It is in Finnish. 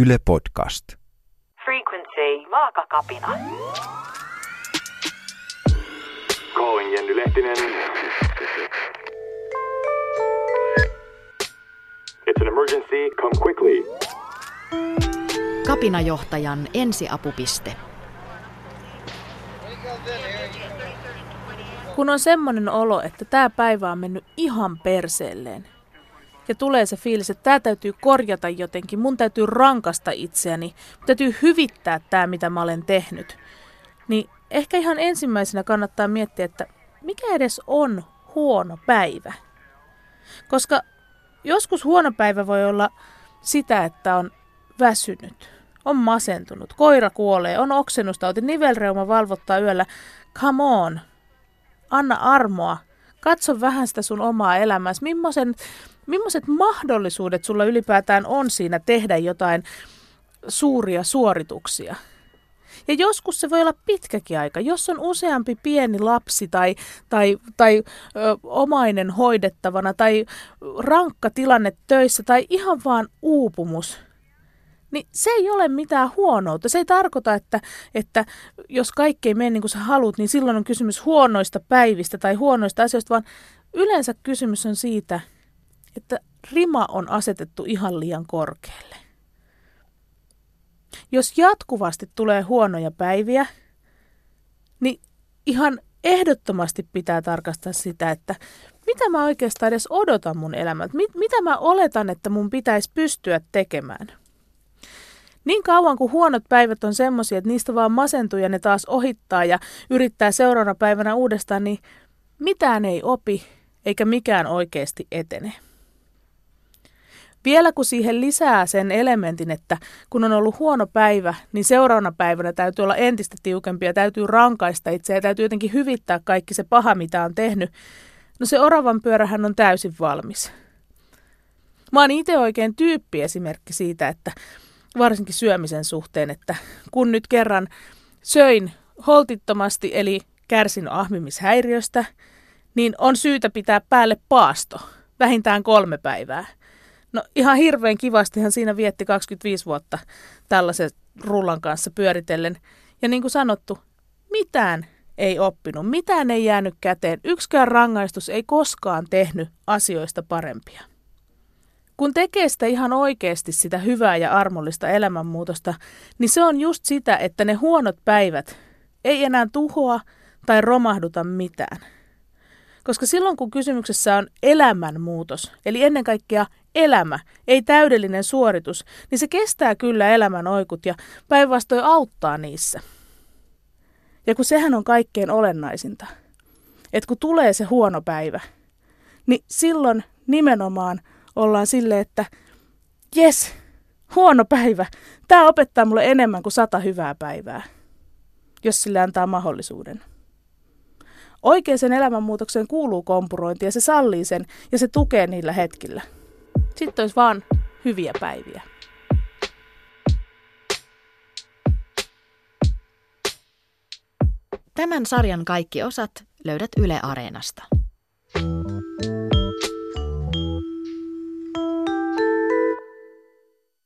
Yle Podcast. Frequency, vaakakapina. Calling Jenny Lehtinen. It's an emergency. Come quickly. Kapinajohtajan ensiapupiste. Kun on semmoinen olo, että tämä päivä on mennyt ihan perseelleen. Ja tulee se fiilis, että tämä täytyy korjata jotenkin, mun täytyy rankasta itseäni, mun täytyy hyvittää tämä, mitä mä olen tehnyt. Niin ehkä ihan ensimmäisenä kannattaa miettiä, että mikä edes on huono päivä. Koska joskus huono päivä voi olla sitä, että on väsynyt, on masentunut, koira kuolee, on oksennustauti, nivelreuma valvottaa yöllä. Come on, anna armoa, katso vähän sitä sun omaa elämääsi, millaisen, millaiset mahdollisuudet sulla ylipäätään on siinä tehdä jotain suuria suorituksia. Ja joskus se voi olla pitkäkin aika. Jos on useampi pieni lapsi tai, tai, tai ö, omainen hoidettavana tai rankka tilanne töissä tai ihan vaan uupumus, niin se ei ole mitään huonoutta. Se ei tarkoita, että, että jos kaikki ei mene niin kuin sä haluat, niin silloin on kysymys huonoista päivistä tai huonoista asioista, vaan yleensä kysymys on siitä, että rima on asetettu ihan liian korkealle. Jos jatkuvasti tulee huonoja päiviä, niin ihan ehdottomasti pitää tarkastaa sitä, että mitä mä oikeastaan edes odotan mun elämältä, mit, mitä mä oletan, että mun pitäisi pystyä tekemään. Niin kauan kuin huonot päivät on semmoisia, että niistä vaan masentuu ja ne taas ohittaa ja yrittää seuraavana päivänä uudestaan, niin mitään ei opi eikä mikään oikeasti etene. Vielä kun siihen lisää sen elementin, että kun on ollut huono päivä, niin seuraavana päivänä täytyy olla entistä tiukempi ja täytyy rankaista itseä ja täytyy jotenkin hyvittää kaikki se paha, mitä on tehnyt. No se oravan pyörähän on täysin valmis. Mä oon itse oikein tyyppiesimerkki siitä, että varsinkin syömisen suhteen, että kun nyt kerran söin holtittomasti, eli kärsin ahmimishäiriöstä, niin on syytä pitää päälle paasto, vähintään kolme päivää. No ihan hirveän kivastihan siinä vietti 25 vuotta tällaisen rullan kanssa pyöritellen. Ja niin kuin sanottu, mitään ei oppinut, mitään ei jäänyt käteen, yksikään rangaistus ei koskaan tehnyt asioista parempia. Kun tekee sitä ihan oikeasti sitä hyvää ja armollista elämänmuutosta, niin se on just sitä, että ne huonot päivät ei enää tuhoa tai romahduta mitään. Koska silloin kun kysymyksessä on elämänmuutos, eli ennen kaikkea elämä, ei täydellinen suoritus, niin se kestää kyllä elämän oikut ja päinvastoin auttaa niissä. Ja kun sehän on kaikkein olennaisinta, että kun tulee se huono päivä, niin silloin nimenomaan ollaan sille, että jes, huono päivä, tämä opettaa mulle enemmän kuin sata hyvää päivää, jos sille antaa mahdollisuuden. Oikeaan elämänmuutokseen kuuluu kompurointi ja se sallii sen ja se tukee niillä hetkillä. Sitten olisi vaan hyviä päiviä. Tämän sarjan kaikki osat löydät Yle Areenasta.